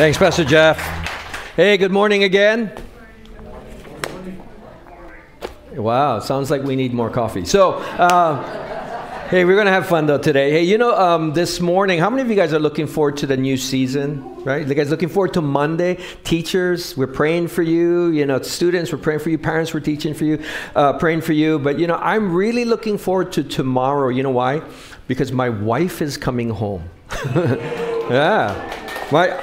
Thanks, Pastor Jeff. Hey, good morning again. Wow, sounds like we need more coffee. So, uh, hey, we're going to have fun though today. Hey, you know, um, this morning, how many of you guys are looking forward to the new season, right? You guys looking forward to Monday? Teachers, we're praying for you. You know, students, we're praying for you. Parents, we're teaching for you, uh, praying for you. But, you know, I'm really looking forward to tomorrow. You know why? Because my wife is coming home. yeah. My,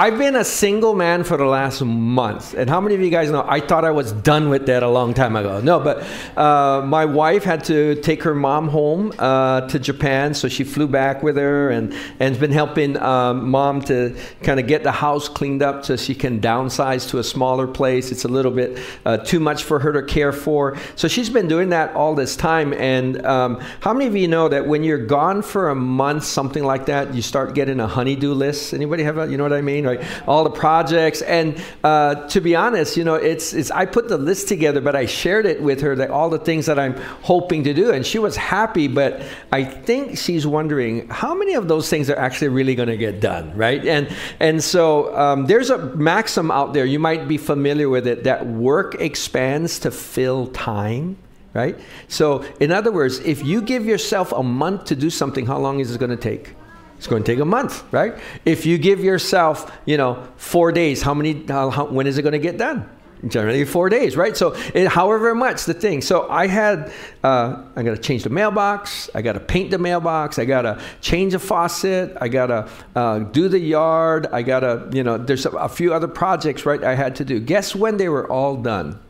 I've been a single man for the last month. And how many of you guys know I thought I was done with that a long time ago? No, but uh, my wife had to take her mom home uh, to Japan, so she flew back with her and, and has been helping um, mom to kind of get the house cleaned up so she can downsize to a smaller place. It's a little bit uh, too much for her to care for. So she's been doing that all this time. And um, how many of you know that when you're gone for a month, something like that, you start getting a honeydew list? Anybody have a, you know what I mean? All the projects. And uh, to be honest, you know, it's, it's, I put the list together, but I shared it with her that all the things that I'm hoping to do. And she was happy, but I think she's wondering how many of those things are actually really going to get done, right? And, and so um, there's a maxim out there, you might be familiar with it, that work expands to fill time right? So, in other words, if you give yourself a month to do something, how long is it going to take? It's going to take a month, right? If you give yourself, you know, four days, how many? How, when is it going to get done? Generally, four days, right? So, it, however much the thing. So, I had, uh, I got to change the mailbox. I got to paint the mailbox. I got to change the faucet. I got to uh, do the yard. I got to, you know, there's a, a few other projects, right? I had to do. Guess when they were all done?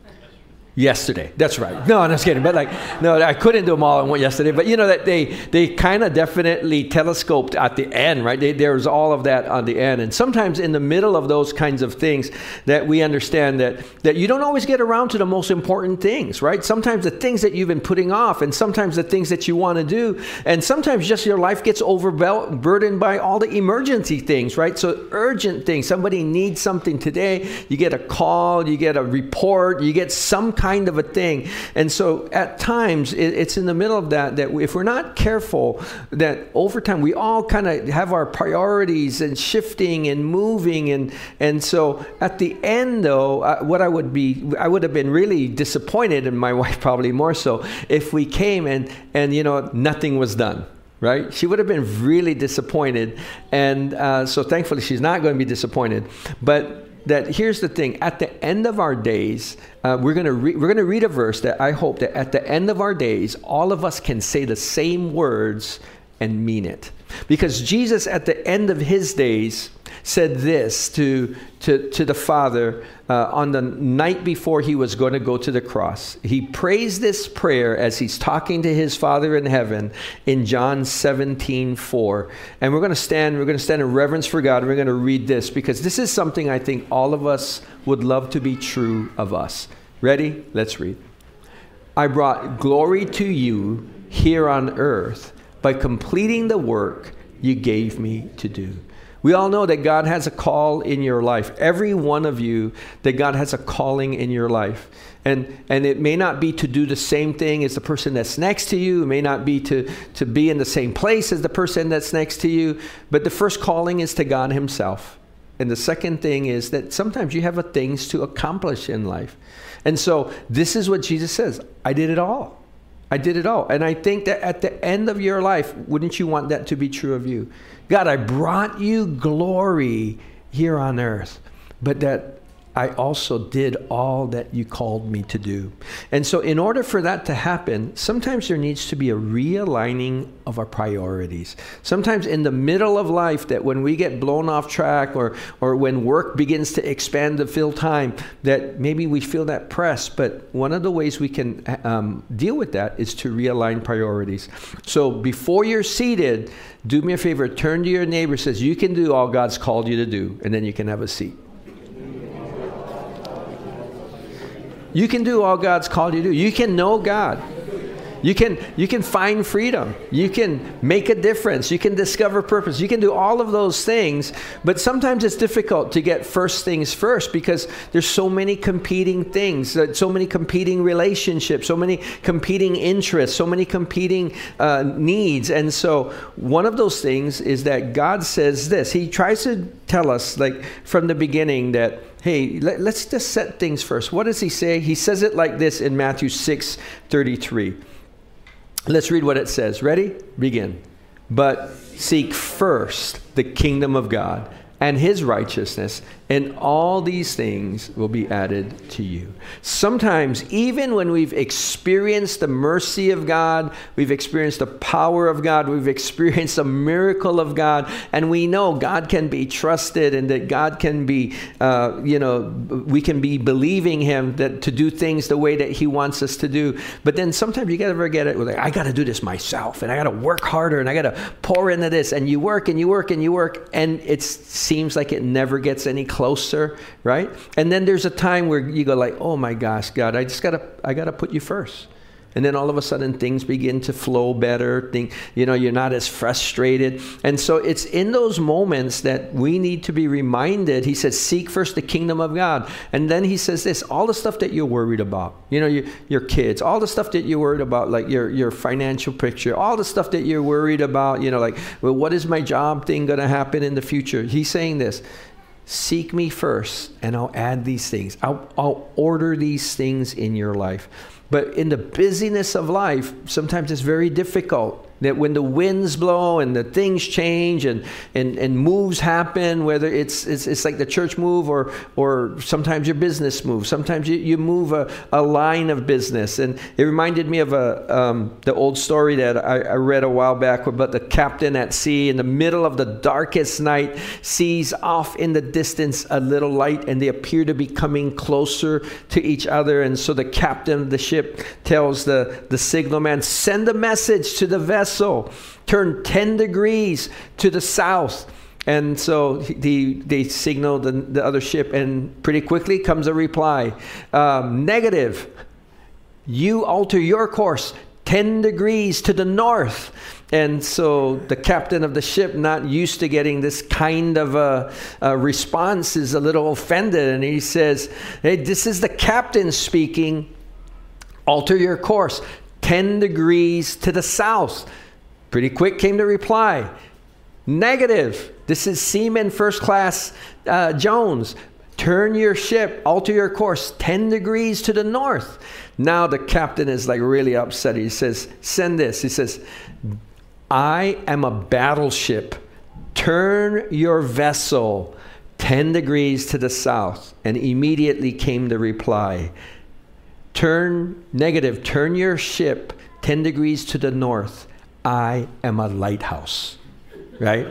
Yesterday. That's right. No, I'm just kidding. But like, no, I couldn't do them all in one yesterday. But you know that they they kind of definitely telescoped at the end, right? They, there was all of that on the end, and sometimes in the middle of those kinds of things, that we understand that that you don't always get around to the most important things, right? Sometimes the things that you've been putting off, and sometimes the things that you want to do, and sometimes just your life gets overburdened by all the emergency things, right? So urgent things. Somebody needs something today. You get a call, you get a report, you get some kind of a thing. And so at times it, it's in the middle of that that if we're not careful, that over time we all kind of have our priorities and shifting and moving. And, and so at the end, though, uh, what I would be, I would have been really disappointed, and my wife probably more so, if we came and, and you know, nothing was done right? She would have been really disappointed. And uh, so thankfully, she's not going to be disappointed. But that here's the thing. At the end of our days uh, we're going to re- we're going to read a verse that i hope that at the end of our days all of us can say the same words and mean it. Because jesus at the end of his days said this to, to, to the Father uh, on the night before he was going to go to the cross. He prays this prayer as he's talking to his Father in heaven in John 17 4. And we're going to stand, we're going to stand in reverence for God, and we're going to read this because this is something I think all of us would love to be true of us. Ready? Let's read. I brought glory to you here on earth by completing the work you gave me to do. We all know that God has a call in your life. Every one of you, that God has a calling in your life. And, and it may not be to do the same thing as the person that's next to you. It may not be to, to be in the same place as the person that's next to you. But the first calling is to God Himself. And the second thing is that sometimes you have things to accomplish in life. And so this is what Jesus says I did it all. I did it all. And I think that at the end of your life, wouldn't you want that to be true of you? God, I brought you glory here on earth, but that I also did all that you called me to do. And so, in order for that to happen, sometimes there needs to be a realigning of our priorities. Sometimes, in the middle of life, that when we get blown off track or, or when work begins to expand to fill time, that maybe we feel that press. But one of the ways we can um, deal with that is to realign priorities. So, before you're seated, do me a favor, turn to your neighbor, says, You can do all God's called you to do, and then you can have a seat. You can do all God's called you to do. You can know God. You can, you can find freedom. You can make a difference. You can discover purpose. You can do all of those things. But sometimes it's difficult to get first things first because there's so many competing things, so many competing relationships, so many competing interests, so many competing uh, needs. And so one of those things is that God says this. He tries to tell us, like from the beginning, that hey, let, us just set things first. What does he say? He says it like this in Matthew 6 33. Let's read what it says. Ready? Begin. But seek first the kingdom of God and his righteousness, and all these things will be added to you. Sometimes, even when we've experienced the mercy of God, we've experienced the power of God, we've experienced a miracle of God, and we know God can be trusted and that God can be, uh, you know, we can be believing Him that to do things the way that He wants us to do. But then sometimes you gotta forget it. We're Like, I got to do this myself, and I got to work harder, and I got to pour into this, and you work and you work and you work, and it seems like it never gets any closer right? And then there's a time where you go like, "Oh my gosh, God, I just got to I got to put you first. And then all of a sudden things begin to flow better. Think, you know, you're not as frustrated. And so it's in those moments that we need to be reminded. He says, seek first the kingdom of God. And then he says this, all the stuff that you're worried about, you know, your, your kids, all the stuff that you're worried about, like your, your financial picture, all the stuff that you're worried about, you know, like, well, what is my job thing going to happen in the future? He's saying this. Seek me first, and I'll add these things. I'll, I'll order these things in your life. But in the busyness of life, sometimes it's very difficult that when the winds blow and the things change and, and, and moves happen, whether it's, it's, it's like the church move or, or sometimes your business move, sometimes you, you move a, a line of business. And it reminded me of a, um, the old story that I, I read a while back about the captain at sea in the middle of the darkest night sees off in the distance a little light and they appear to be coming closer to each other. And so the captain of the ship tells the, the signalman, send a message to the vessel vessel turned 10 degrees to the south. And so the, they signal the, the other ship, and pretty quickly comes a reply um, negative. You alter your course 10 degrees to the north. And so the captain of the ship, not used to getting this kind of a, a, response, is a little offended. And he says, Hey, this is the captain speaking. Alter your course 10 degrees to the south. Pretty quick came the reply negative. This is Seaman First Class uh, Jones. Turn your ship, alter your course 10 degrees to the north. Now the captain is like really upset. He says, Send this. He says, I am a battleship. Turn your vessel 10 degrees to the south. And immediately came the reply Turn negative, turn your ship 10 degrees to the north. I am a lighthouse. Right?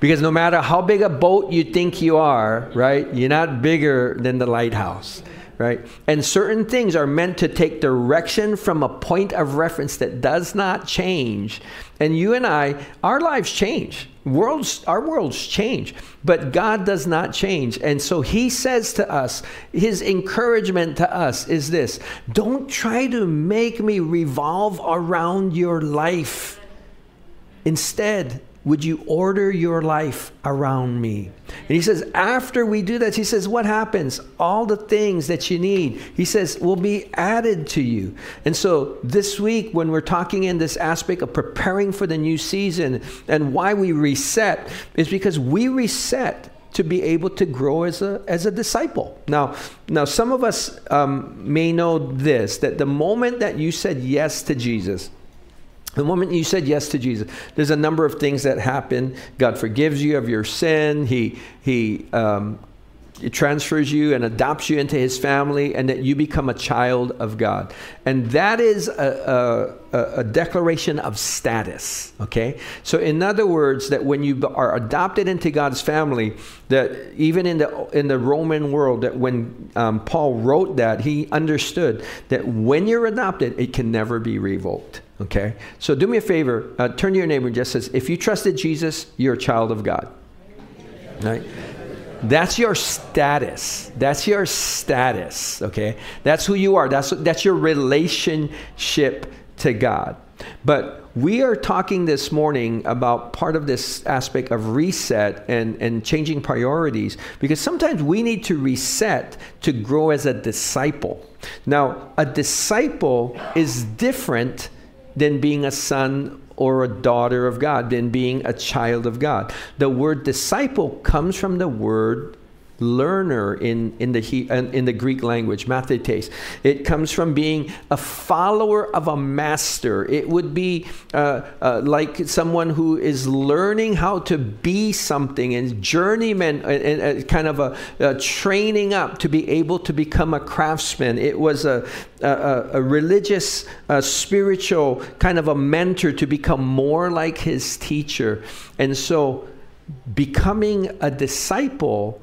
because no matter how big a boat you think you are, right, you're not bigger than the lighthouse right? And certain things are meant to take direction from a point of reference that does not change. And you and I, our lives change. Worlds, our worlds change, but God does not change. And so he says to us, his encouragement to us is this don't try to make me revolve around your life. Instead, would you order your life around me? And he says, after we do that, he says, what happens? All the things that you need, he says, will be added to you. And so this week, when we're talking in this aspect of preparing for the new season and why we reset, is because we reset to be able to grow as a as a disciple. Now, now some of us um, may know this that the moment that you said yes to Jesus, the moment you said yes to Jesus, there's a number of things that happen. God forgives you of your sin. He, he um, transfers you and adopts you into his family, and that you become a child of God. And that is a, a, a, declaration of status, okay? So, in other words, that when you are adopted into God's family, that even in the, in the Roman world, that when um, Paul wrote that, he understood that when you're adopted, it can never be revoked. Okay? So do me a favor, uh, turn to your neighbor and just says, if you trusted Jesus, you're a child of God. Right? That's your status. That's your status, okay? That's who you are. That's, that's your relationship to God. But we are talking this morning about part of this aspect of reset and, and changing priorities because sometimes we need to reset to grow as a disciple. Now, a disciple is different than being a son or a daughter of God, than being a child of God. The word disciple comes from the word learner in, in, the, in the Greek language, mathetes. It comes from being a follower of a master. It would be uh, uh, like someone who is learning how to be something and journeyman and, and, and kind of a, a, training up to be able to become a craftsman. It was a, a, a religious, spiritual kind of a mentor to become more like his teacher. And so becoming a disciple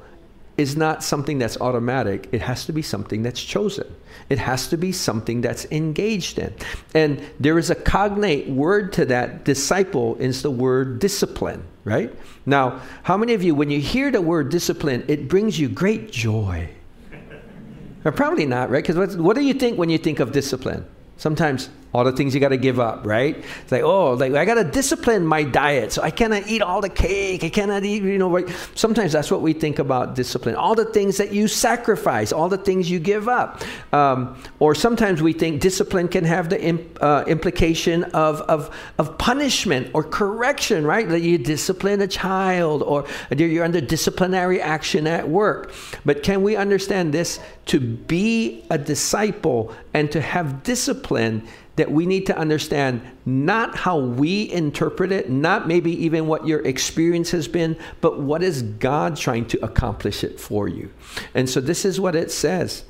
is not something that's automatic. It has to be something that's chosen. It has to be something that's engaged in. And there is a cognate word to that disciple is the word discipline, right? Now, how many of you, when you hear the word discipline, it brings you great joy? or probably not, right? Because what do you think when you think of discipline? Sometimes all the things you got to give up, right? It's like, oh, like I got to discipline my diet, so I cannot eat all the cake. I cannot eat, you know. Right? Sometimes that's what we think about discipline. All the things that you sacrifice, all the things you give up, um, or sometimes we think discipline can have the imp, uh, implication of, of of punishment or correction, right? That you discipline a child, or you're under disciplinary action at work. But can we understand this? To be a disciple and to have discipline that we need to understand not how we interpret it, not maybe even what your experience has been, but what is God trying to accomplish it for you. And so this is what it says.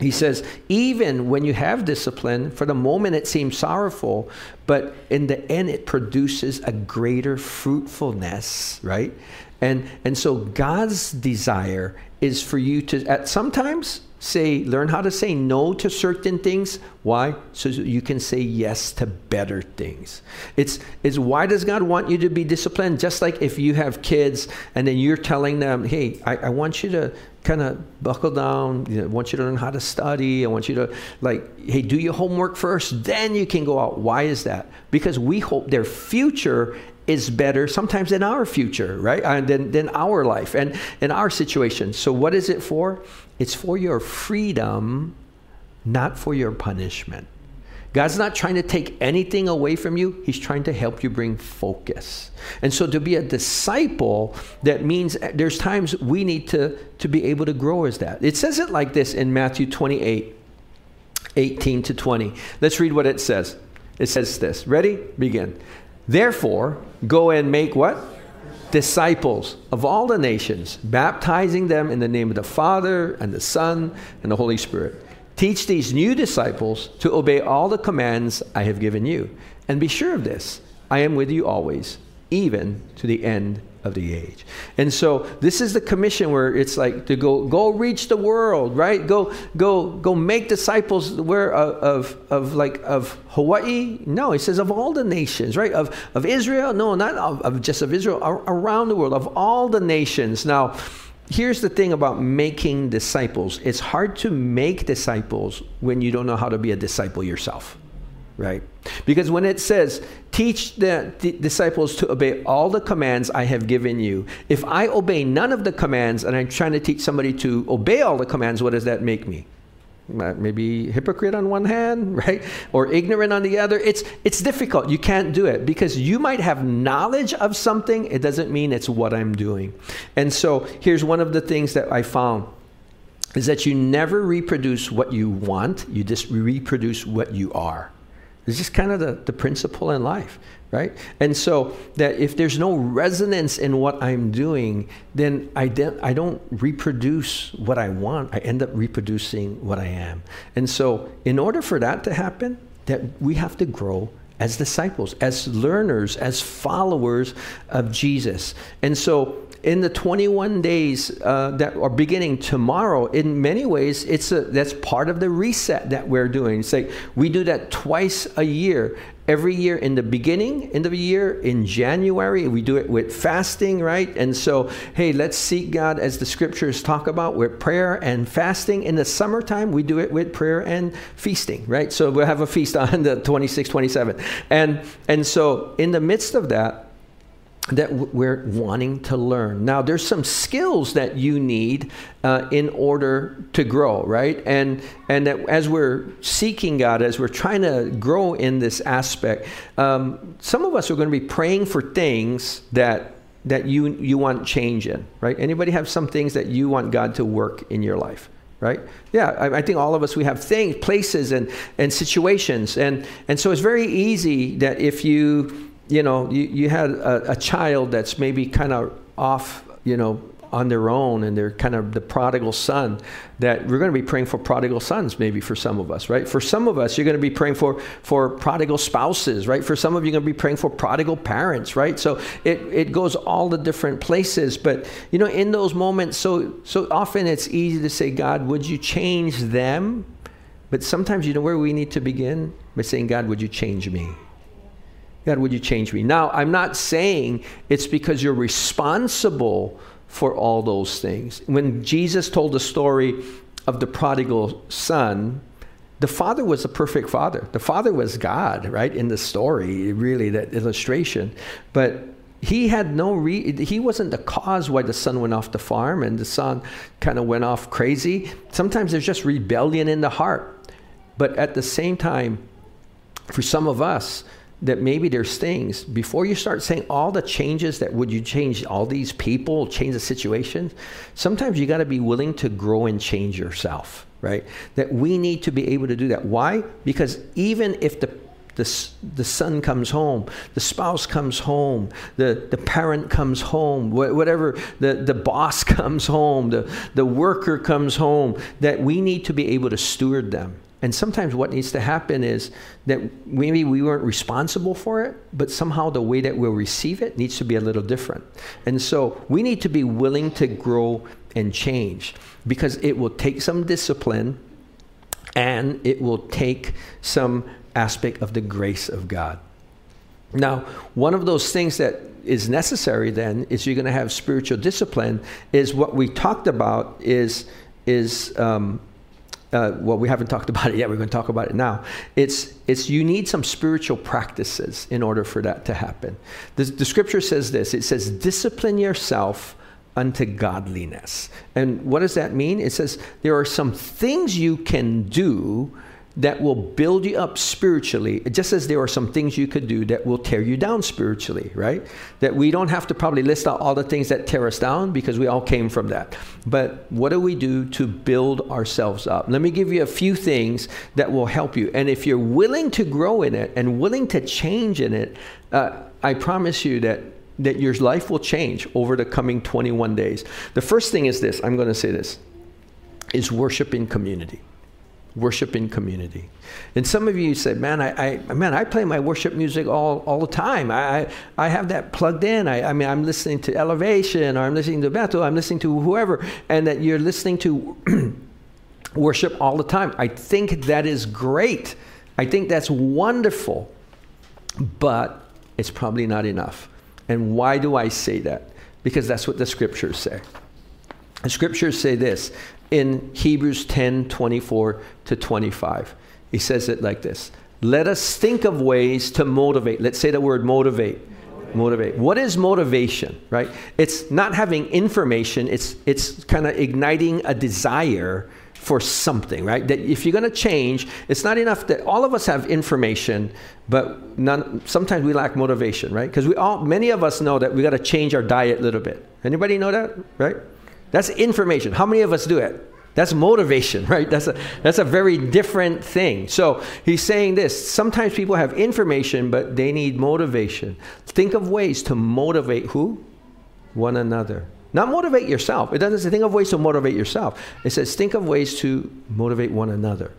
He says, even when you have discipline, for the moment it seems sorrowful, but in the end it produces a greater fruitfulness, right? And, and so God's desire is for you to, at sometimes, say, learn how to say no to certain things. Why? So you can say yes to better things. It's, it's why does God want you to be disciplined? Just like if you have kids and then you're telling them, hey, I, I want you to kind of buckle down. You know, I want you to learn how to study. I want you to, like, hey, do your homework first, then you can go out. Why is that? Because we hope their future is better sometimes in our future, right? And than, than our life and in our situation. So, what is it for? It's for your freedom, not for your punishment. God's not trying to take anything away from you. He's trying to help you bring focus. And so to be a disciple, that means eh, there's times we need to, to be able to grow as that. It says it like this in Matthew 28, 18 to 20. Let's read what it says. It says this. Ready? Begin. Therefore, go and make what? Disciples of all the nations, baptizing them in the name of the Father and the Son and the Holy Spirit. Teach these new disciples to obey all the commands I have given you. And be sure of this I am with you always, even to the end of the age. And so this is the commission where it's like to go go reach the world, right? Go go go make disciples where of, of, of like of Hawaii? No, he says of all the nations, right? Of of Israel? No, not of, of just of Israel, around the world, of all the nations. Now, here's the thing about making disciples. It's hard to make disciples when you don't know how to be a disciple yourself right? Because when it says, teach the d- disciples to obey all the commands I have given you, if I obey none of the commands and I'm trying to teach somebody to obey all the commands, what does that make me? Uh, maybe hypocrite on one hand, right? Or ignorant on the other. It's, it's difficult. You can't do it because you might have knowledge of something. It doesn't mean it's what I'm doing. And so here's one of the things that I found is that you never reproduce what you want, you just reproduce what you are. It's just kind of the, the principle in life, right? And so that if there's no resonance in what I'm doing, then I, de- I don't reproduce what I want. I end up reproducing what I am. And so in order for that to happen, that we have to grow as disciples, as learners, as followers of Jesus. And so in the 21 days uh, that are beginning tomorrow, in many ways, it's a, that's part of the reset that we're doing. It's like we do that twice a year. Every year in the beginning end of the year in january we do it with fasting right? And so hey let's seek god as the scriptures talk about with prayer and fasting. In the summertime we do it with prayer and feasting right? So we'll have a feast on the 26 27 and and so in the midst of that that we're wanting to learn. Now, there's some skills that you need uh, in order to grow, right? And and that as we're seeking God, as we're trying to grow in this aspect, um, some of us are going to be praying for things that that you you want change in, right? Anybody have some things that you want God to work in your life? right? Yeah, I, I, think all of us we have things, places, and and situations, and and so it's very easy that if you you know, you, you had a, a child that's maybe kind of off, you know, on their own and they're kind of the prodigal son that we're going to be praying for prodigal sons maybe for some of us right? For some of us you're going to be praying for for prodigal spouses right? For some of you going to be praying for prodigal parents right? So it it goes all the different places but you know in those moments so so often it's easy to say god would you change them? But sometimes you know where we need to begin? By saying god would you change me God, would you change me? Now, I'm not saying it's because you're responsible for all those things. When Jesus told the story of the prodigal son, the father was a perfect father. The father was God, right, in the story, really, that illustration. But he had no re- he wasn't the cause why the son went off the farm and the son kind of went off crazy. Sometimes there's just rebellion in the heart. But at the same time, for some of us, that maybe there's things before you start saying all the changes that would you change all these people change the situation sometimes you got to be willing to grow and change yourself right? That we need to be able to do that. Why? Because even if the the, the son comes home, the spouse comes home, the, the parent comes home, whatever, the, the boss comes home, the, the worker comes home, that we need to be able to steward them and sometimes what needs to happen is that maybe we weren't responsible for it, but somehow the way that we'll receive it needs to be a little different. And so we need to be willing to grow and change because it will take some discipline and it will take some aspect of the grace of God. Now, one of those things that is necessary then is you're going to have spiritual discipline is what we talked about is is um, uh, well, we haven't talked about it yet. We're going to talk about it now. It's, it's you need some spiritual practices in order for that to happen. The, the scripture says this it says, discipline yourself unto godliness. And what does that mean? It says there are some things you can do that will build you up spiritually, just as there are some things you could do that will tear you down spiritually, right? That we don't have to probably list out all the things that tear us down because we all came from that. But what do we do to build ourselves up? Let me give you a few things that will help you. And if you're willing to grow in it and willing to change in it, uh, I promise you that that your life will change over the coming 21 days. The first thing is this, I'm going to say this, is worship in community worship in community. And some of you say, man, I, I, man, I play my worship music all, all the time. I, I, have that plugged in. I, I mean, I'm listening to Elevation or I'm listening to Bethel, I'm listening to whoever, and that you're listening to worship all the time. I think that is great. I think that's wonderful, but it's probably not enough. And why do I say that? Because that's what the scriptures say. The scriptures say this in Hebrews 10 24 to 25. He says it like this Let us think of ways to motivate. Let's say the word motivate. Motivate. What is motivation, right? It's not having information, it's, it's kind of igniting a desire for something, right? That if you're going to change, it's not enough that all of us have information, but none, sometimes we lack motivation, right? Because we all, many of us know that we got to change our diet a little bit. Anybody know that, right? That's information. How many of us do it? That's motivation, right? That's a, that's a very different thing. So he's saying this sometimes people have information, but they need motivation. Think of ways to motivate who? One another. Not motivate yourself. It doesn't say think of ways to motivate yourself. It says think of ways to motivate one another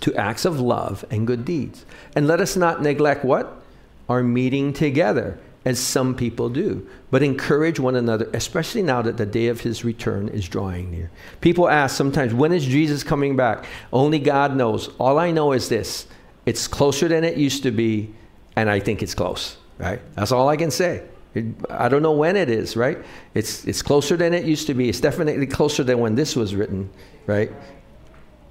to acts of love and good deeds. And let us not neglect what? Our meeting together as some people do, but encourage one another, especially now that the day of his return is drawing near. People ask sometimes, when is Jesus coming back? Only God knows. All I know is this it's closer than it used to be, and I think it's close, right? That's all I can say. I don't know when it is, right? It's, it's closer than it used to be. It's definitely closer than when this was written, right?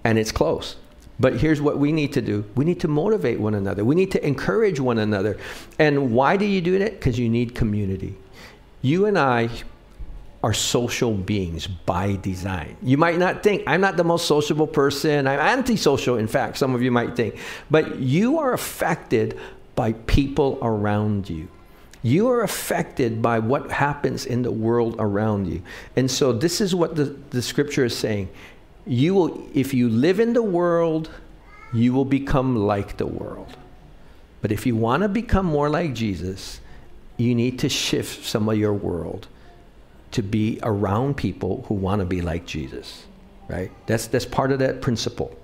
And it's close. But here's what we need to do we need to motivate one another, we need to encourage one another. And why do you do that? Because you need community. You and I are social beings by design. You might not think, I'm not the most sociable person, I'm antisocial, in fact, some of you might think, but you are affected by people around you. You are affected by what happens in the world around you. And so, this is what the, the scripture is saying you will, if you live in the world, you will become like the world. But if you want to become more like Jesus, you need to shift some of your world to be around people who want to be like Jesus, right? That's, that's part of that principle.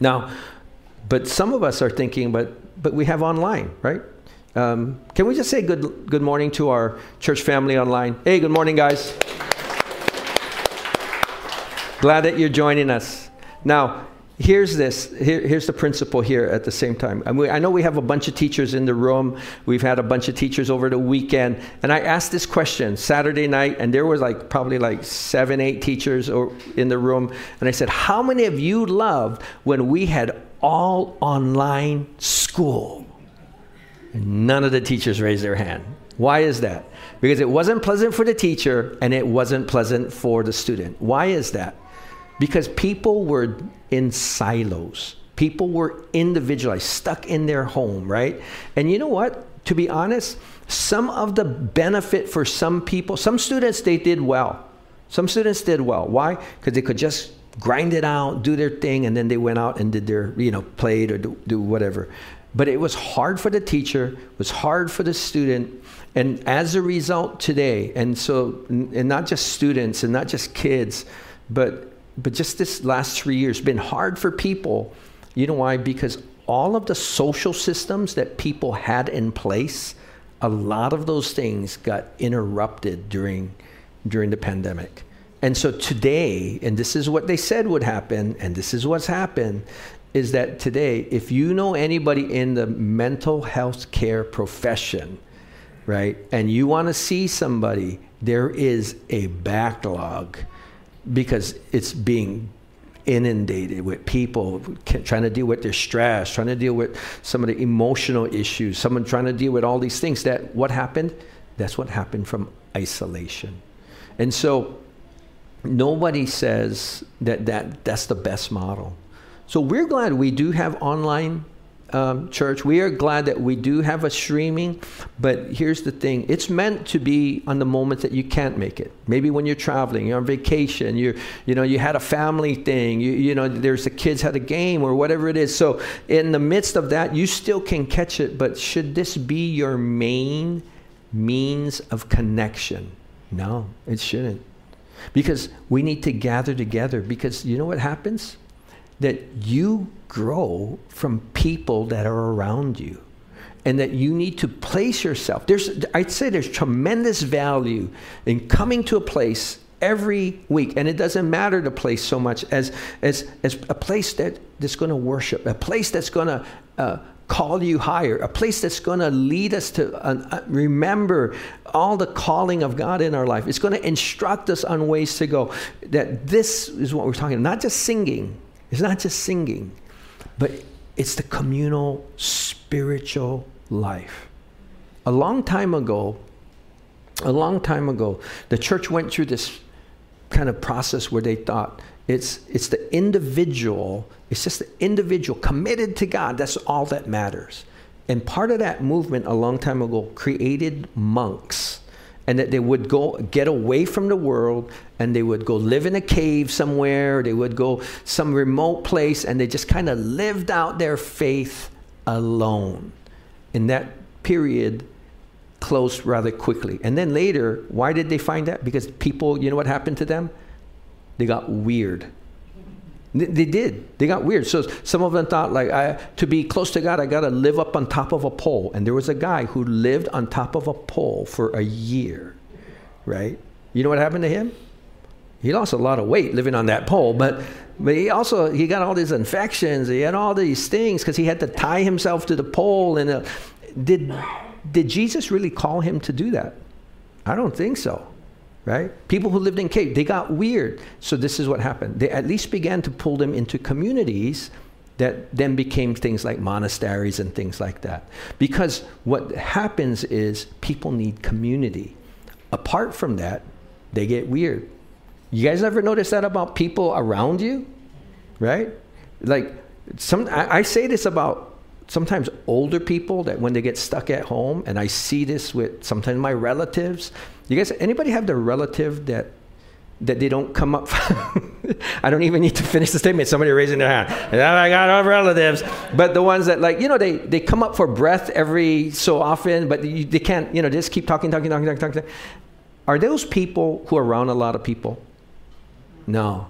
Now, but some of us are thinking, but, but we have online, right? Um, can we just say good, good morning to our church family online? Hey, good morning, guys. Glad that you're joining us. Now, here's this Here, here's the principle here at the same time. I, mean, I, know we have a bunch of teachers in the room. We've had a bunch of teachers over the weekend. And i asked this question saturday night and there was like probably like seven eight teachers in the room. And i said how many of you loved when we had all online school? And none of the teachers raised their hand. Why is that? Because it wasn't pleasant for the teacher and it wasn't pleasant for the student. Why is that because people were in silos. People were individualized, stuck in their home, right? And you know what? To be honest, some of the benefit for some people, some students, they did well. Some students did well. Why? Because they could just grind it out, do their thing, and then they went out and did their, you know, played or do, do whatever. But it was hard for the teacher, it was hard for the student. And as a result today, and so, and not just students and not just kids, but but just this last three years been hard for people. You know why? Because all of the social systems that people had in place, a lot of those things got interrupted during during the pandemic. And so today, and this is what they said would happen, and this is what's happened, is that today, if you know anybody in the mental health care profession, right, and you want to see somebody, there is a backlog because it's being inundated with people trying to deal with their stress, trying to deal with some of the emotional issues, someone trying to deal with all these things. That what happened? That's what happened from isolation. And so nobody says that, that that's the best model. So we're glad we do have online um, church. We are glad that we do have a streaming, but here's the thing: it's meant to be on the moments that you can't make it. Maybe when you're traveling, you're on vacation, you you know you had a family thing, you you know there's the kids had a game or whatever it is. So in the midst of that, you still can catch it. But should this be your main means of connection? No, it shouldn't, because we need to gather together. Because you know what happens that you grow from people that are around you and that you need to place yourself. There's i'd say there's tremendous value in coming to a place every week. And it doesn't matter the place so much as as as a place that that's going to worship a place that's going to uh, call you higher a place that's going to lead us to uh, uh, remember all the calling of god in our life. It's going to instruct us on ways to go. That this is what we're talking about. Not just singing it's not just singing, but it's the communal spiritual life. A long time ago, a long time ago, the church went through this kind of process where they thought it's, it's the individual, it's just the individual committed to God. That's all that matters. And part of that movement a long time ago created monks and that they would go get away from the world and they would go live in a cave somewhere they would go some remote place and they just kind of lived out their faith alone. In that period closed rather quickly. And then later why did they find that? Because people you know what happened to them? They got weird They, did. They got weird. So some of them thought, like, I, to be close to God, I got to live up on top of a pole. And there was a guy who lived on top of a pole for a year, right? You know what happened to him? He lost a lot of weight living on that pole, but but he also he got all these infections. He had all these things because he had to tie himself to the pole. And uh, did did Jesus really call him to do that? I don't think so right? People who lived in cave, they got weird. So this is what happened. They at least began to pull them into communities that then became things like monasteries and things like that. Because what happens is people need community. Apart from that, they get weird. You guys ever notice that about people around you? Right? Like some I, I say this about sometimes older people that when they get stuck at home, and I see this with sometimes my relatives. You guys, anybody have the relative that that they don't come up? I don't even need to finish the statement. Somebody raising their hand. I got our relatives, but the ones that like you know they they come up for breath every so often, but you, they can't you know just keep talking, talking, talking, talking, talking. Are those people who are around a lot of people? No,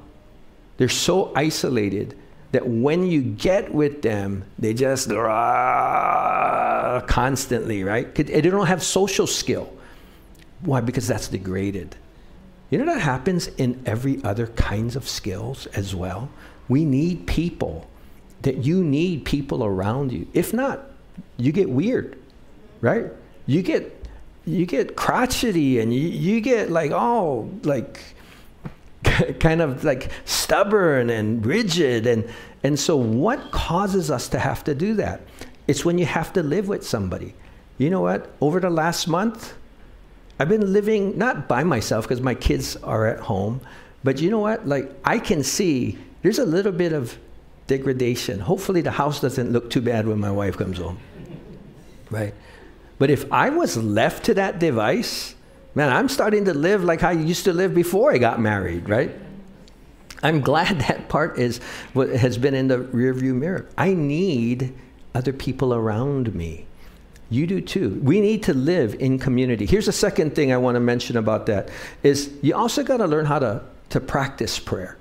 they're so isolated that when you get with them, they just uh, constantly, right? They don't have social skill. Why? Because that's degraded. You know that happens in every other kinds of skills as well. We need people. That you need people around you. If not, you get weird, right? You get you get crotchety and you, you get like oh like kind of like stubborn and rigid. And, and so, what causes us to have to do that? It's when you have to live with somebody. You know what? Over the last month, I've been living not by myself because my kids are at home, but you know what? Like, I can see there's a little bit of degradation. Hopefully, the house doesn't look too bad when my wife comes home. Right? But if I was left to that device, Man, I'm starting to live like how I used to live before I got married, right? I'm glad that part is what has been in the rearview mirror. I need other people around me. You do too. We need to live in community. Here's a second thing I want to mention about that is you also got to learn how to, to practice prayer.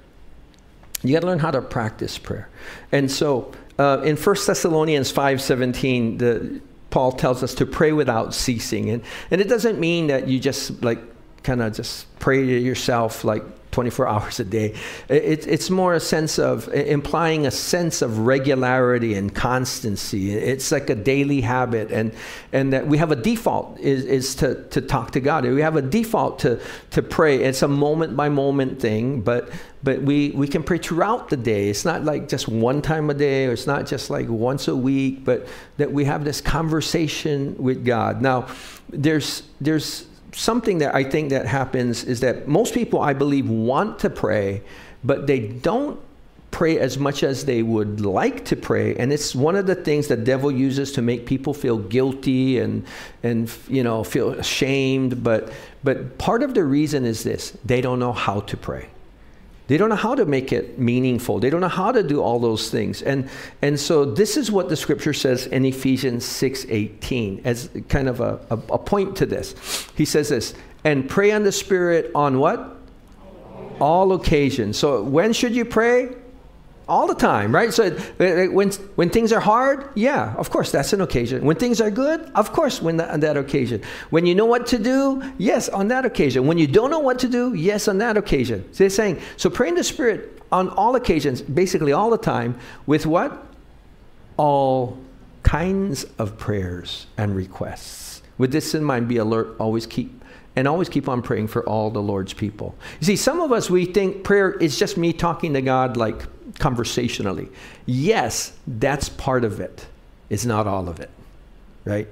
You got to learn how to practice prayer. And so uh, in 1 Thessalonians 5:17, the Paul tells us to pray without ceasing. And, and it doesn't mean that you just like kind of just pray to yourself like 24 hours a day. It, it's more a sense of implying a sense of regularity and constancy. It's like a daily habit, and, and that we have a default is, is to, to talk to God. We have a default to, to pray. It's a moment by moment thing, but, but we, we can pray throughout the day. It's not like just one time a day, or it's not just like once a week, but that we have this conversation with God. Now, there's, there's something that I think that happens is that most people, I believe, want to pray, but they don't pray as much as they would like to pray. And it's one of the things the devil uses to make people feel guilty and and you know feel ashamed. But but part of the reason is this. They don't know how to pray they don't know how to make it meaningful. They don't know how to do all those things. And, and so this is what the scripture says in Ephesians 6:18 as kind of a, a, a point to this. He says this, and pray on the Spirit on what? All occasions. So when should you pray? All the time, right? So eh, eh, when, when things are hard, yeah, of course, that's an occasion. When things are good, of course, when on that occasion. When you know what to do, yes, on that occasion. When you don't know what to do, yes, on that occasion. So they're saying, so pray in the Spirit on all occasions, basically all the time, with what? All kinds of prayers and requests. With this in mind, be alert, always keep and always keep on praying for all the Lord's people. You see, some of us, we think prayer is just me talking to God like conversationally. Yes, that's part of it. It's not all of it, right?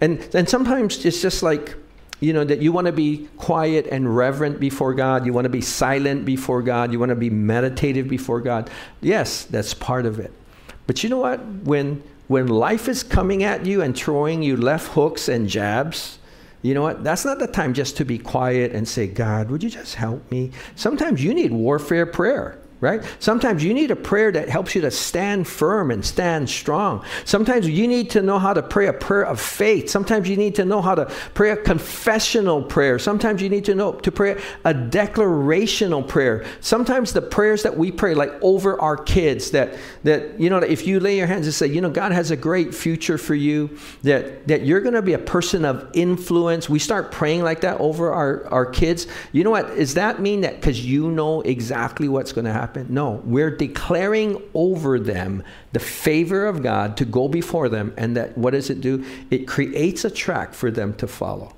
And, and sometimes it's just like, you know, that you want to be quiet and reverent before God. You want to be silent before God. You want to be meditative before God. Yes, that's part of it. But you know what? When, when life is coming at you and throwing you left hooks and jabs, you know what? That's not the time just to be quiet and say, God, would you just help me? Sometimes you need warfare prayer. Right? Sometimes you need a prayer that helps you to stand firm and stand strong. Sometimes you need to know how to pray a prayer of faith. Sometimes you need to know how to pray a confessional prayer. Sometimes you need to know to pray a declarational prayer. Sometimes the prayers that we pray like over our kids that that you know if you lay your hands and say, you know, God has a great future for you, that that you're going to be a person of influence. We start praying like that over our our kids. You know what? Does that mean that cuz you know exactly what's going to happen? Happen. No, we're declaring over them the favor of God to go before them. And that, what does it do? It creates a track for them to follow.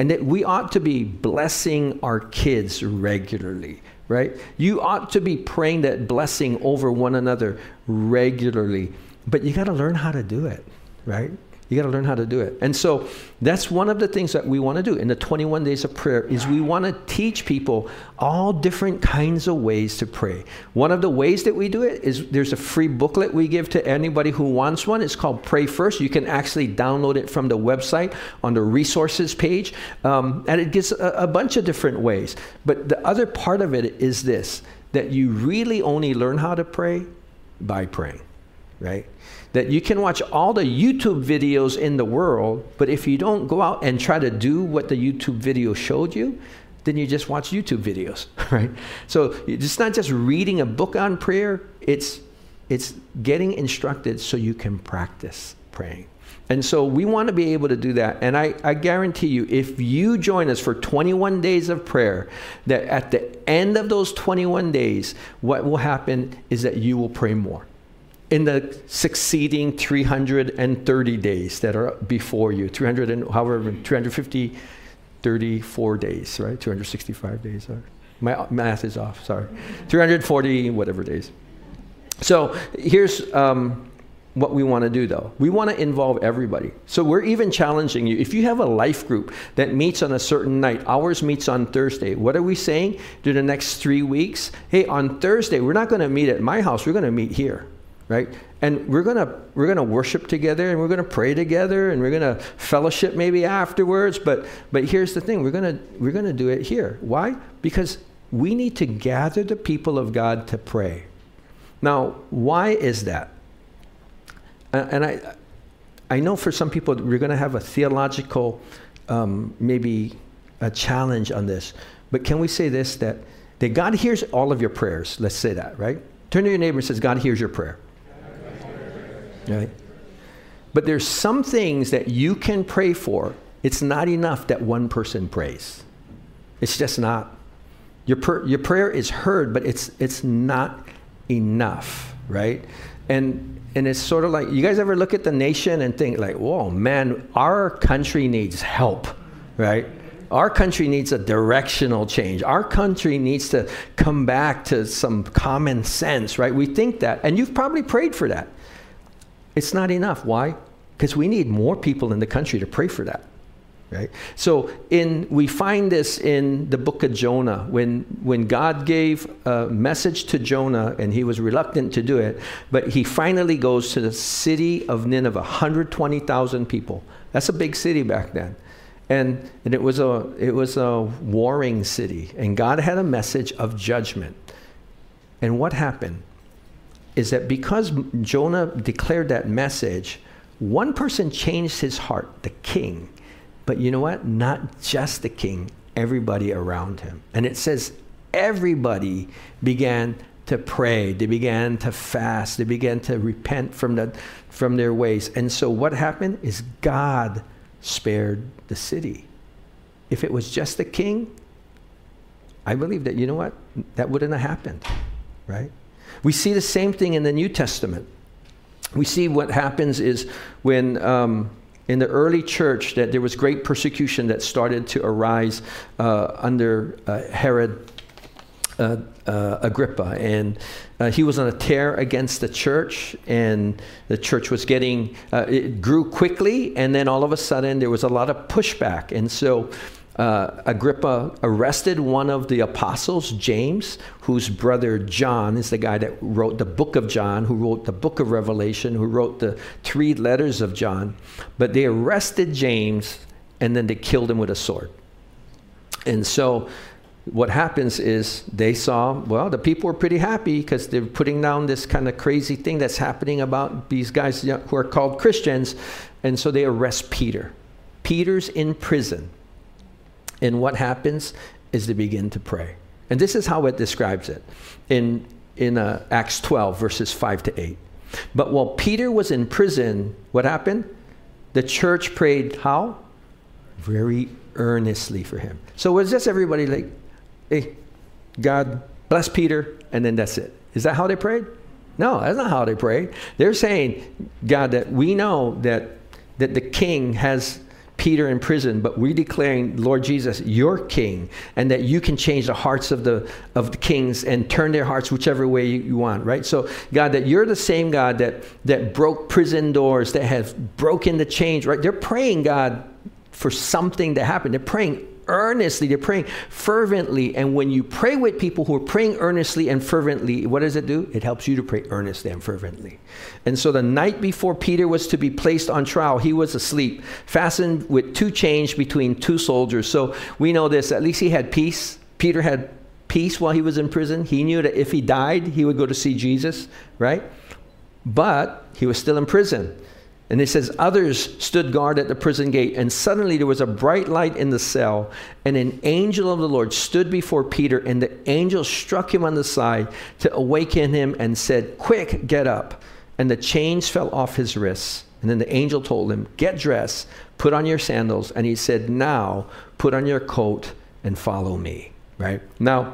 And that we ought to be blessing our kids regularly, right? You ought to be praying that blessing over one another regularly. But you got to learn how to do it, right? You got to learn how to do it. And so that's one of the things that we want to do in the 21 days of prayer is we want to teach people all different kinds of ways to pray. One of the ways that we do it is there's a free booklet we give to anybody who wants one. It's called Pray First. You can actually download it from the website on the resources page. Um, and it gives a, a bunch of different ways. But the other part of it is this that you really only learn how to pray by praying, right? That you can watch all the YouTube videos in the world, but if you don't go out and try to do what the YouTube video showed you, then you just watch YouTube videos, right? So it's not just reading a book on prayer, it's it's getting instructed so you can practice praying. And so we want to be able to do that. And I, I guarantee you, if you join us for 21 days of prayer, that at the end of those 21 days, what will happen is that you will pray more in the succeeding 330 days that are before you 300 and however 350 34 days right? 265 days my math is off sorry. 340 whatever days so here's um, what we want to do though. We want to involve everybody. So we're even challenging you. If you have a life group that meets on a certain night ours meets on thursday what are we saying? Do the next three weeks hey on thursday we're not going to meet at my house we're going to meet here right? And we're gonna we're gonna worship together, and we're gonna pray together, and we're gonna fellowship maybe afterwards. But but here's the thing: we're gonna we're gonna do it here. Why? Because we need to gather the people of God to pray. Now, why is that? And I I know for some people we're gonna have a theological um, maybe a challenge on this. But can we say this that that God hears all of your prayers? Let's say that, right? Turn to your neighbor and says, God hears your prayer. Right? But there's some things that you can pray for. It's not enough that one person prays. It's just not. Your, per, your prayer is heard, but it's, it's not enough, right? And, and it's sort of like, you guys ever look at the nation and think like, whoa, man, our country needs help, right? Our country needs a directional change. Our country needs to come back to some common sense, right? We think that. And you've probably prayed for that. It's not enough. Why? Because we need more people in the country to pray for that. Right? So in we find this in the book of Jonah when when God gave a message to Jonah and he was reluctant to do it, but he finally goes to the city of Nineveh, 120,000 people. That's a big city back then. And, and it was a it was a warring city and God had a message of judgment. And what happened? Is that because Jonah declared that message, one person changed his heart, the king. But you know what? Not just the king, everybody around him. And it says everybody began to pray, they began to fast, they began to repent from, the, from their ways. And so what happened is God spared the city. If it was just the king, I believe that, you know what? That wouldn't have happened, right? We see the same thing in the New Testament. We see what happens is when um, in the early church that there was great persecution that started to arise uh, under uh, Herod uh, uh Agrippa, and uh, he was on a tear against the church, and the church was getting uh, it grew quickly, and then all of a sudden there was a lot of pushback, and so uh, Agrippa arrested one of the apostles, James, whose brother John is the guy that wrote the book of John, who wrote the book of Revelation, who wrote the three letters of John. But they arrested James and then they killed him with a sword. And so what happens is they saw, well, the people were pretty happy because they're putting down this kind of crazy thing that's happening about these guys who are called Christians. And so they arrest Peter. Peter's in prison. And what happens is they begin to pray. And this is how it describes it in, in uh, Acts 12, verses 5 to 8. But while Peter was in prison, what happened? The church prayed how? Very earnestly for him. So was just everybody like, hey, God bless Peter, and then that's it? Is that how they prayed? No, that's not how they prayed. They're saying, God, that we know that, that the king has Peter in prison, but we're declaring, Lord Jesus, your king, and that you can change the hearts of the of the kings and turn their hearts whichever way you, you, want, right? So, God, that you're the same God that that broke prison doors, that have broken the chains, right? They're praying, God, for something to happen. They're praying earnestly, they're praying fervently. And when you pray with people who are praying earnestly and fervently, what does it do? It helps you to pray earnestly and fervently. And so the night before Peter was to be placed on trial, he was asleep, fastened with two chains between two soldiers. So we know this, at least he had peace. Peter had peace while he was in prison. He knew that if he died, he would go to see Jesus, right? But he was still in prison. And it says, Others stood guard at the prison gate, and suddenly there was a bright light in the cell, and an angel of the Lord stood before Peter, and the angel struck him on the side to awaken him and said, Quick, get up. And the chains fell off his wrists. And then the angel told him, Get dressed, put on your sandals. And he said, Now put on your coat and follow me. Right? Now,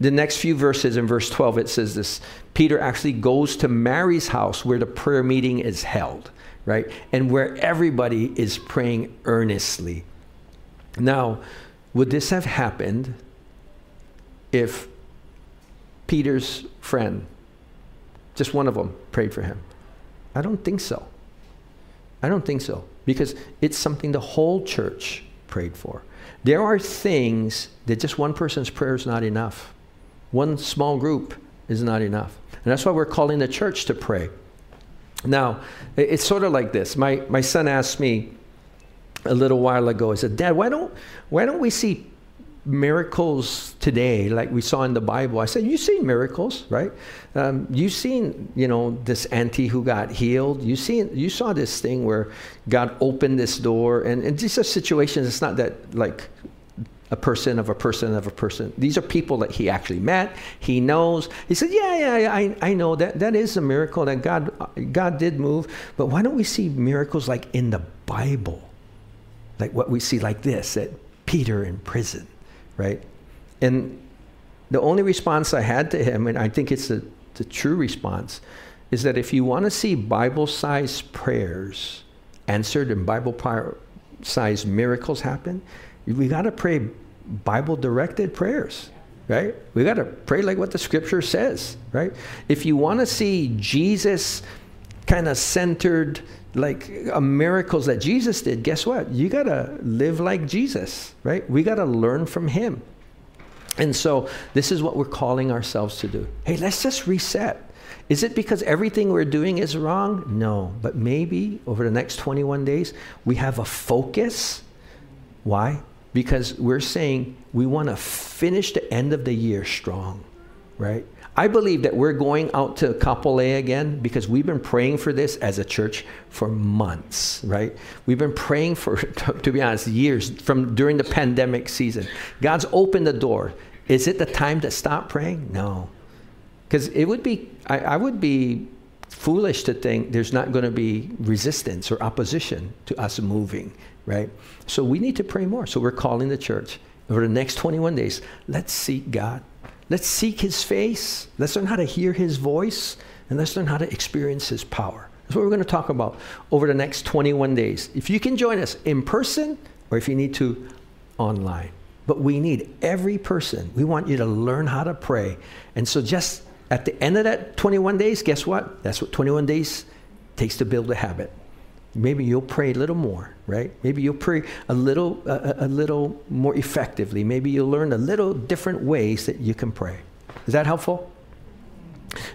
the next few verses in verse 12, it says this Peter actually goes to Mary's house where the prayer meeting is held right? And where everybody is praying earnestly. Now, would this have happened if Peter's friend, just one of them, prayed for him? I don't think so. I don't think so. Because it's something the whole church prayed for. There are things that just one person's prayer is not enough. One small group is not enough. And that's why we're calling the church to pray. Now, it's sort of like this. My, my son asked me a little while ago, he said, Dad, why don't, why don't we see miracles today like we saw in the Bible? I said, You've seen miracles, right? Um, you've seen, you know, this auntie who got healed. You seen, you saw this thing where God opened this door. And, and these are situations, it's not that like a person of a person of a person. These are people that he actually met. He knows. He said, "Yeah, yeah, I, I know that that is a miracle that God God did move. But why don't we see miracles like in the Bible, like what we see like this at Peter in prison, right?" And the only response I had to him, and I think it's the, the true response, is that if you want to see Bible-sized prayers answered and Bible-sized miracles happen, we got to pray Bible directed prayers, right? We got to pray like what the scripture says, right? If you want to see Jesus kind of centered, like uh, miracles that Jesus did, guess what? You got to live like Jesus, right? We got to learn from him. And so this is what we're calling ourselves to do. Hey, let's just reset. Is it because everything we're doing is wrong? No. But maybe over the next 21 days, we have a focus. Why? Because we're saying we want to finish the end of the year strong, right? I believe that we're going out to Kapolei again because we've been praying for this as a church for months, right? We've been praying for, to be honest, years from during the pandemic season. God's opened the door. Is it the time to stop praying? No. Because it would be, I, I would be foolish to think there's not going to be resistance or opposition to us moving right? So we need to pray more. So we're calling the church over the next 21 days. Let's seek God. Let's seek His face. Let's learn how to hear His voice, and let's learn how to experience His power. That's what we're going to talk about over the next 21 days. If you can join us in person, or if you need to, online. But we need every person. We want you to learn how to pray. And so, just at the end of that 21 days, guess what? That's what 21 days takes to build a habit maybe you'll pray a little more right maybe you'll pray a little uh, a little more effectively maybe you'll learn a little different ways that you can pray is that helpful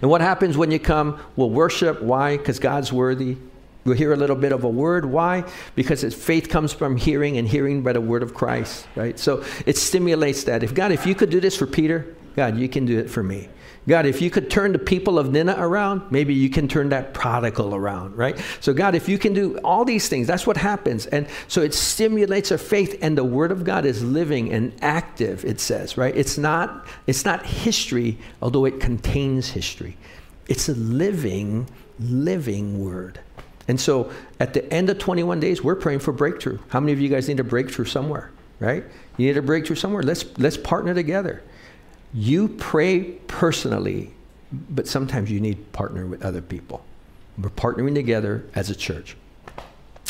and what happens when you come we'll worship why because god's worthy We'll hear a little bit of a word. Why? Because faith comes from hearing and hearing by the word of Christ, right? So it stimulates that. If God, if you could do this for Peter, God, you can do it for me. God, if you could turn the people of Nineveh around, maybe you can turn that prodigal around, right? So, God, if you can do all these things, that's what happens. And so it stimulates our faith, and the Word of God is living and active, it says, right? It's not, it's not history, although it contains history. It's a living, living Word. And so at the end of 21 days, we're praying for breakthrough. How many of you guys need a breakthrough somewhere, right? You need a breakthrough somewhere. Let's, let's partner together. You pray personally, but sometimes you need partner with other people. We're partnering together as a church.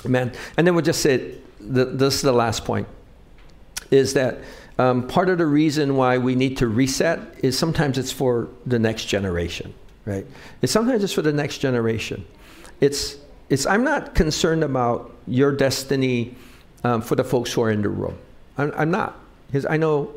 Amen. And then we'll just say the, this is the last point is that um, part of the reason why we need to reset is sometimes it's for the next generation, right? It's sometimes it's for the next generation. It's it's I'm not concerned about your destiny um, for the folks who are in the room. I'm, I'm not because I know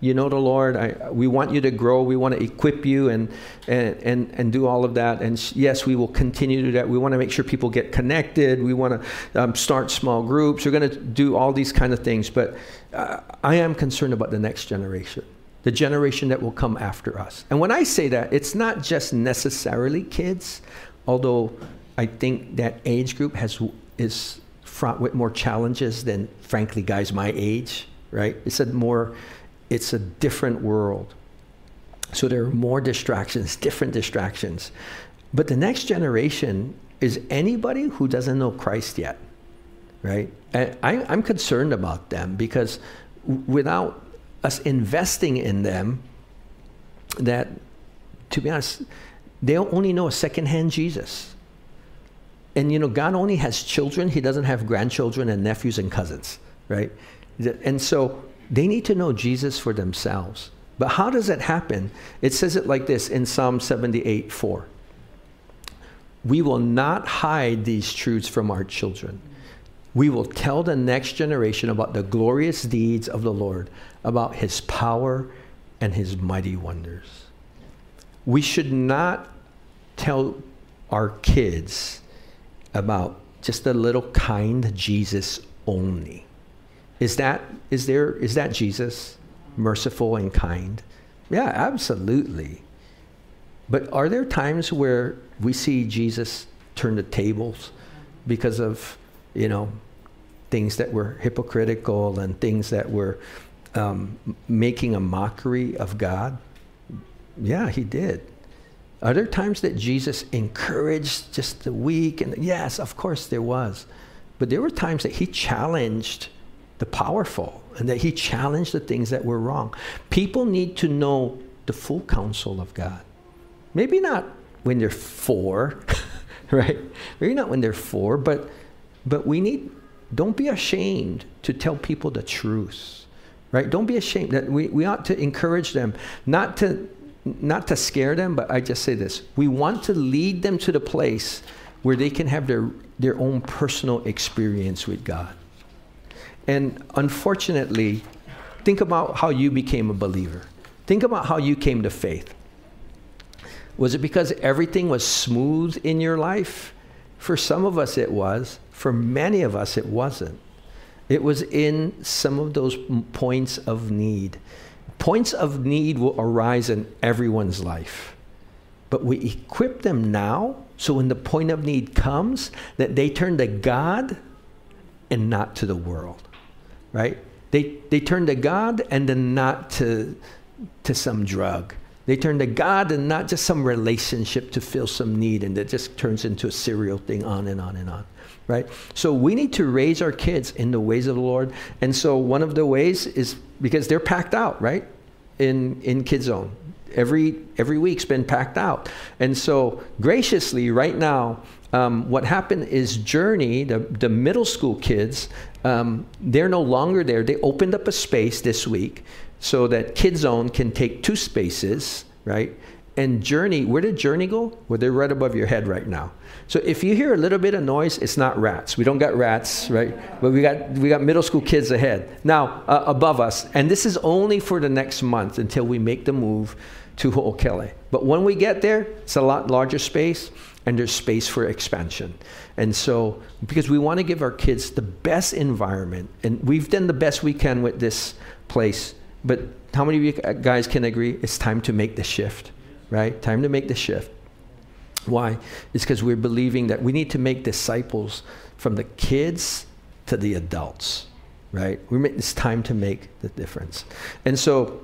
you know the Lord. I, we want you to grow. We want to equip you and, and, and, and do all of that. And yes, we will continue to do that. We want to make sure people get connected. We want to um, start small groups. We're going to do all these kind of things. But uh, I am concerned about the next generation, the generation that will come after us. And when I say that, it's not just necessarily kids, although I think that age group has is fraught with more challenges than, frankly, guys my age. Right? It's a more, it's a different world. So there are more distractions, different distractions. But the next generation is anybody who doesn't know Christ yet, right? And I, I'm concerned about them because without us investing in them, that, to be honest, they'll only know a secondhand Jesus and you know, God only has children, He doesn't have grandchildren and nephews and cousins, right? And so they need to know Jesus for themselves. But how does it happen? It says it like this in Psalm 78 4. We will not hide these truths from our children. We will tell the next generation about the glorious deeds of the Lord, about his power and his mighty wonders. We should not tell our kids about just a little kind Jesus only. Is that is there is that Jesus merciful and kind? Yeah, absolutely. But are there times where we see Jesus turn the tables because of, you know, things that were hypocritical and things that were um, making a mockery of God? Yeah, he did. Are there times that Jesus encouraged just the weak? And yes, of course there was. But there were times that he challenged the powerful and that he challenged the things that were wrong. People need to know the full counsel of God. Maybe not when they're four, right? Maybe not when they're four, but but we need don't be ashamed to tell people the truth. Right? Don't be ashamed that we, we ought to encourage them not to not to scare them, but I just say this. We want to lead them to the place where they can have their, their own personal experience with God. And unfortunately, think about how you became a believer. Think about how you came to faith. Was it because everything was smooth in your life? For some of us, it was. For many of us, it wasn't. It was in some of those points of need. Points of need will arise in everyone's life. But we equip them now so when the point of need comes, that they turn to God and not to the world. Right? They, they turn to God and then not to, to some drug. They turn to God and not just some relationship to fill some need, and that just turns into a serial thing on and on and on right? So we need to raise our kids in the ways of the Lord. And so one of the ways is because they're packed out, right? In in Kid Zone. Every every week's been packed out. And so graciously right now, um, what happened is Journey, the, the middle school kids, um, they're no longer there. They opened up a space this week so that Kid Zone can take two spaces, right? and Journey, where did Journey go? Well, they're right above your head right now. So if you hear a little bit of noise, it's not rats. We don't got rats, right? But we got we got middle school kids ahead now uh, above us, and this is only for the next month until we make the move to Ho'okele. But when we get there, it's a lot larger space, and there's space for expansion. And so, because we want to give our kids the best environment, and we've done the best we can with this place, but how many of you guys can agree it's time to make the shift? right? Time to make the shift. Why? It's because we're believing that we need to make disciples from the kids to the adults, right? We make, it's time to make the difference. And so,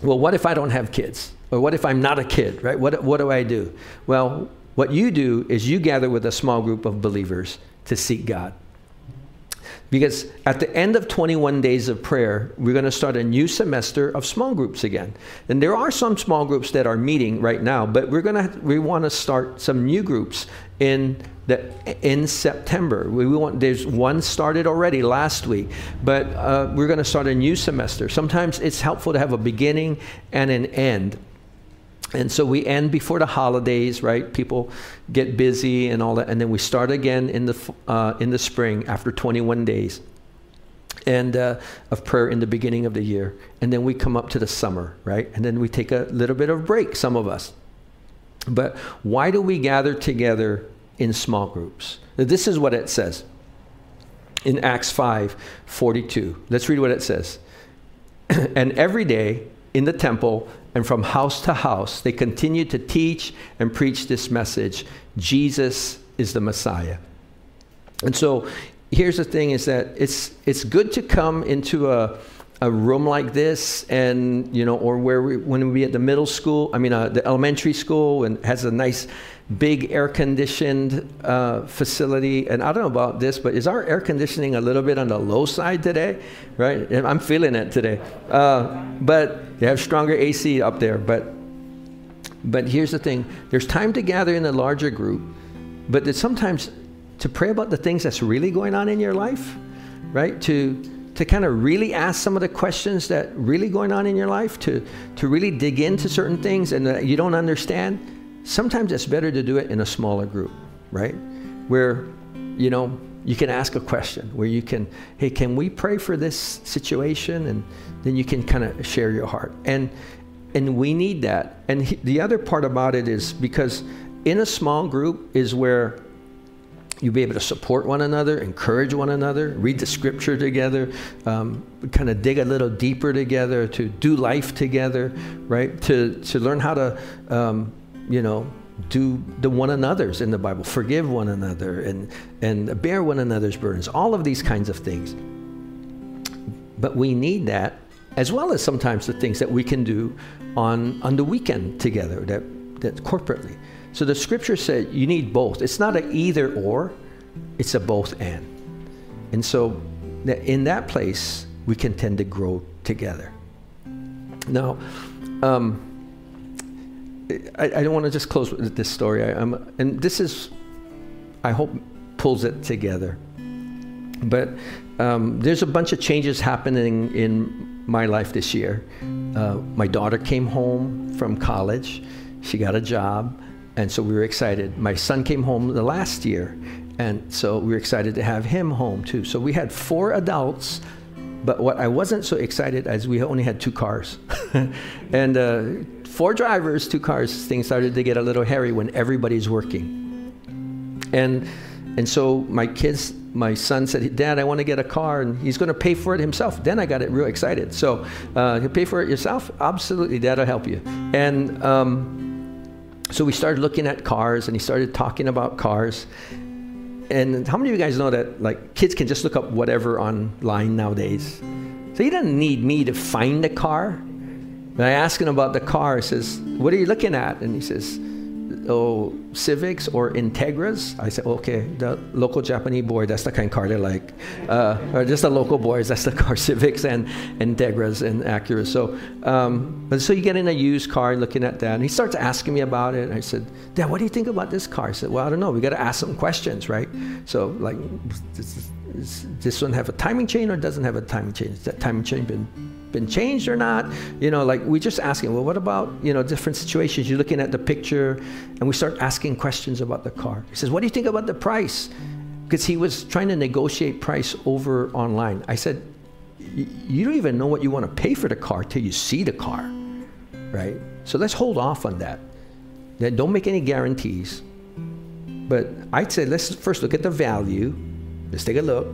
well, what if I don't have kids? Or what if I'm not a kid, right? What, what do I do? Well, what you do is you gather with a small group of believers to seek God. Because at the end of 21 days of prayer, we're going to start a new semester of small groups again. And there are some small groups that are meeting right now, but we're going to we want to start some new groups in the in September. We, we want there's one started already last week, but uh, we're going to start a new semester. Sometimes it's helpful to have a beginning and an end. And so we end before the holidays, right? People get busy and all that, and then we start again in the uh, in the spring after 21 days, and uh, of prayer in the beginning of the year, and then we come up to the summer, right? And then we take a little bit of break, some of us. But why do we gather together in small groups? This is what it says in Acts 5 42. Let's read what it says. and every day in the temple and from house to house, they continued to teach and preach this message Jesus is the Messiah. And so here's the thing is that it's, it's good to come into a, a room like this and you know or where we when we be at the middle school i mean uh, the elementary school and has a nice big air conditioned uh, facility. And i don't know about this but is our air conditioning a little bit on the low side today? Right? I'm feeling it today. Uh, but they have stronger ac up there. But but here's the thing. There's time to gather in a larger group but it's sometimes to pray about the things that's really going on in your life right? To to kind of really ask some of the questions that really going on in your life, to, to really dig into certain things and that you don't understand, sometimes it's better to do it in a smaller group, right? Where, you know, you can ask a question, where you can, hey, can we pray for this situation? And then you can kind of share your heart. And, and we need that. And he, the other part about it is because in a small group is where you'll be able to support one another, encourage one another, read the scripture together, um, kind of dig a little deeper together, to do life together, right? To, to learn how to, um, you know, do the one another's in the Bible, forgive one another, and, and bear one another's burdens, all of these kinds of things. But we need that as well as sometimes the things that we can do on, on the weekend together, that, that corporately. So the scripture said you need both. It's not an either or, it's a both and. And so in that place, we can tend to grow together. Now, um, I, I, don't want to just close with this story. I, and this is, I hope, pulls it together. But um, there's a bunch of changes happening in my life this year. Uh, my daughter came home from college. She got a job. And so we were excited. My son came home the last year, and so we were excited to have him home too. So we had four adults, but what I wasn't so excited as we only had two cars. and uh, four drivers, two cars, things started to get a little hairy when everybody's working. And, and so my kids, my son said, Dad, I want to get a car, and he's going to pay for it himself. Then I got it real excited. So, uh, you pay for it yourself? Absolutely, Dad will help you. And, um, so we started looking at cars and he started talking about cars. And how many of you guys know that like kids can just look up whatever online nowadays? So he doesn't need me to find a car. When I ask him about the car, he says, What are you looking at? And he says, oh, Civics or Integras. I said, okay, the local Japanese boy, that's the kind of car they like. Uh, or just the local boys, that's the car, Civics and Integras and Acura. So, um, but so you get in a used car looking at that, and he starts asking me about it. And I said, Dad, what do you think about this car? I said, well, I don't know. We got to ask some questions, right? So, like, does this one have a timing chain or doesn't have a timing chain? Is that timing chain been been changed or not? You know, like we just asking, well, what about, you know, different situations? You're looking at the picture and we start asking questions about the car. He says, what do you think about the price? Because he was trying to negotiate price over online. I said, you don't even know what you want to pay for the car till you see the car, right? So let's hold off on that. Then don't make any guarantees. But I'd say let's first look at the value. Let's take a look,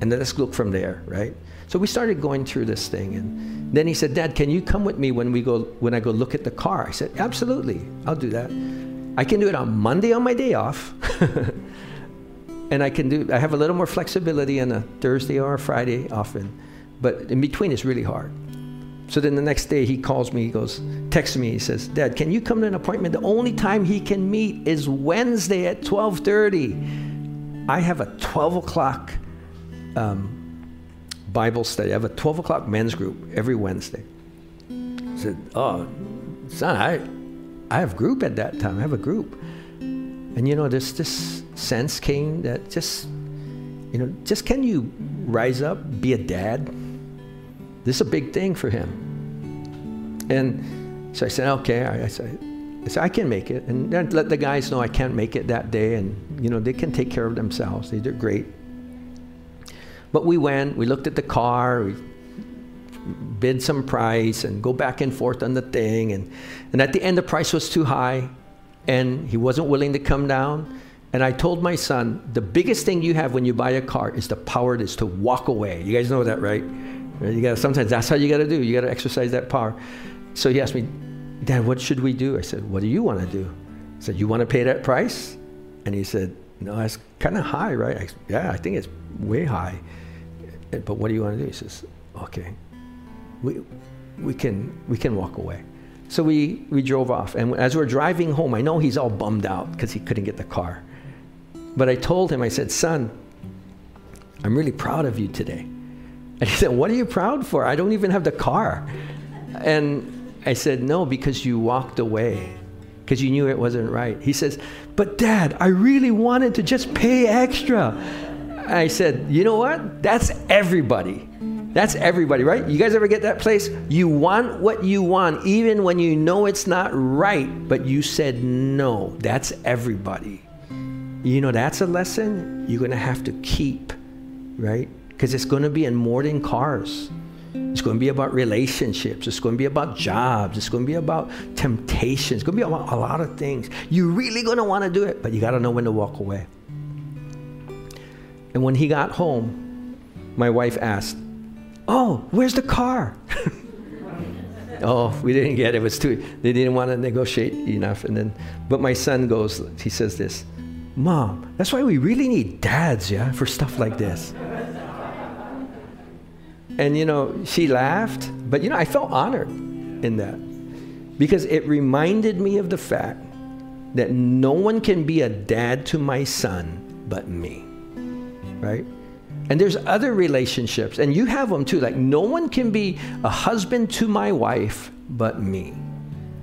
and then let's look from there, right? So we started going through this thing, and then he said, "Dad, can you come with me when we go when I go look at the car?" I said, "Absolutely, I'll do that. I can do it on Monday on my day off." and I can do I have a little more flexibility on a Thursday or a Friday often but in between it's really hard. So then the next day he calls me, he goes, texts me, he says, Dad, can you come to an appointment? The only time he can meet is Wednesday at 1230. I have a 12 o'clock um, Bible study. I have a 12 o'clock men's group every Wednesday. I said, oh, son, I, I have group at that time. I have a group. And you know, this, this sense came that just, you know, just can you rise up, be a dad? This is a big thing for him. And so I said, okay. I, I said, I said, I can make it. And then let the guys know I can't make it that day. And, you know, they can take care of themselves. They did great. But we went, we looked at the car, we bid some price and go back and forth on the thing. And, and at the end, the price was too high and he wasn't willing to come down. And I told my son, the biggest thing you have when you buy a car is the power is to walk away. You guys know that, right? You got sometimes that's how you got to do. You got to exercise that power. So he asked me, Dad, what should we do? I said, What do you want to do? He said, You want to pay that price? And he said, No, that's kind of high, right? I, yeah, I think it's way high. Uh, but what do you want to do? He says, Okay, we we can we can walk away. So we we drove off, and as we're driving home, I know he's all bummed out because he couldn't get the car. But I told him, I said, Son, I'm really proud of you today. And he said, What are you proud for? I don't even have the car. And I said, No, because you walked away, because you knew it wasn't right. He says, But dad, I really wanted to just pay extra. I said, You know what? That's everybody. That's everybody, right? You guys ever get that place? You want what you want, even when you know it's not right, but you said no. That's everybody. You know, that's a lesson you're going to have to keep, right? because it's going to be in more than cars. It's going to be about relationships. It's going to be about jobs. It's going to be about temptations. It's going to be about a lot of things. You're really going to want to do it, but you got to know when to walk away. And when he got home, my wife asked, Oh, where's the car? oh, we didn't get it. It was too, they didn't want to negotiate enough. And then, but my son goes, he says this, Mom, that's why we really need dads, yeah, for stuff like this. And, you know, she laughed, but, you know, I felt honored in that because it reminded me of the fact that no one can be a dad to my son but me, right? And there's other relationships, and you have them too. Like, no one can be a husband to my wife but me,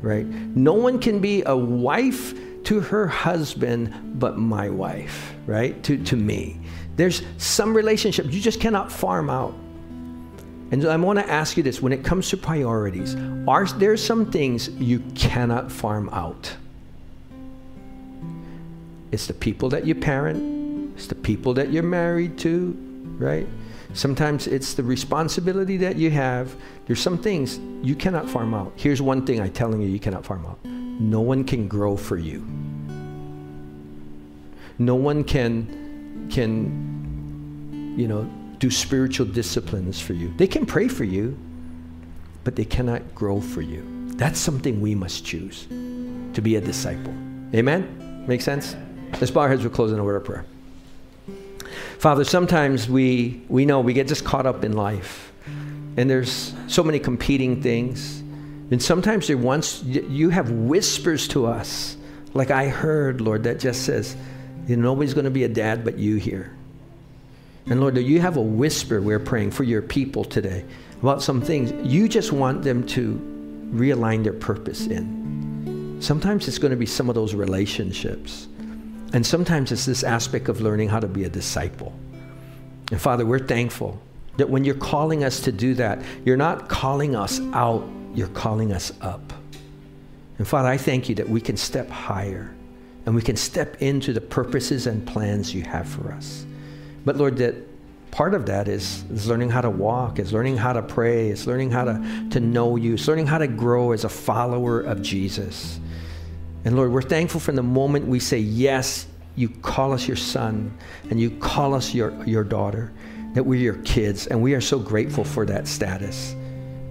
right? No one can be a wife to her husband but my wife, right? To, to me. There's some relationships you just cannot farm out. And I want to ask you this when it comes to priorities, are there some things you cannot farm out? It's the people that you parent, it's the people that you're married to, right? Sometimes it's the responsibility that you have. There's some things you cannot farm out. Here's one thing I'm telling you you cannot farm out. No one can grow for you. No one can can you know do spiritual disciplines for you. They can pray for you, but they cannot grow for you. That's something we must choose to be a disciple. Amen? Make sense? Let's heads. We're closing a word of prayer. Father, sometimes we, we know we get just caught up in life, and there's so many competing things. And sometimes there once you have whispers to us, like I heard, Lord, that just says, you know, nobody's going to be a dad but you here. And Lord, do you have a whisper we're praying for your people today about some things you just want them to realign their purpose in. Sometimes it's going to be some of those relationships. And sometimes it's this aspect of learning how to be a disciple. And Father, we're thankful That when you're calling us to do that, you're not calling us out, you're calling us up. And Father, I thank you that we can step higher and we can step into the purposes and plans you have for us. But Lord, that part of that is, is learning how to walk, is learning how to pray, is learning how to, to know you, is learning how to grow as a follower of Jesus. And Lord, we're thankful from the moment we say, Yes, you call us your son and you call us your, your daughter, that we're your kids, and we are so grateful for that status.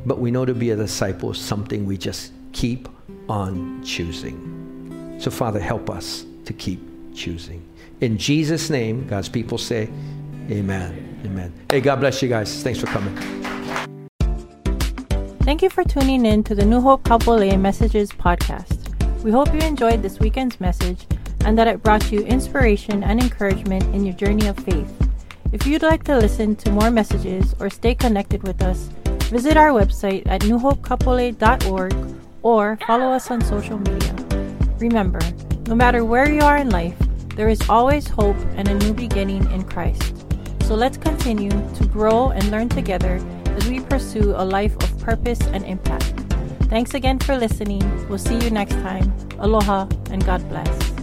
But we know to be a disciple is something we just keep on choosing. So, Father, help us to keep choosing. In Jesus' name, God's people say, Amen. Amen. Hey, God bless you guys. Thanks for coming. Thank you for tuning in to the New Hope Kapolei Messages podcast. We hope you enjoyed this weekend's message and that it brought you inspiration and encouragement in your journey of faith. If you'd like to listen to more messages or stay connected with us, visit our website at newhopekapolei.org or follow us on social media. Remember, no matter where you are in life, there is always hope and a new beginning in Christ. So let's continue to grow and learn together as we pursue a life of purpose and impact. Thanks again for listening. We'll see you next time. Aloha and God bless.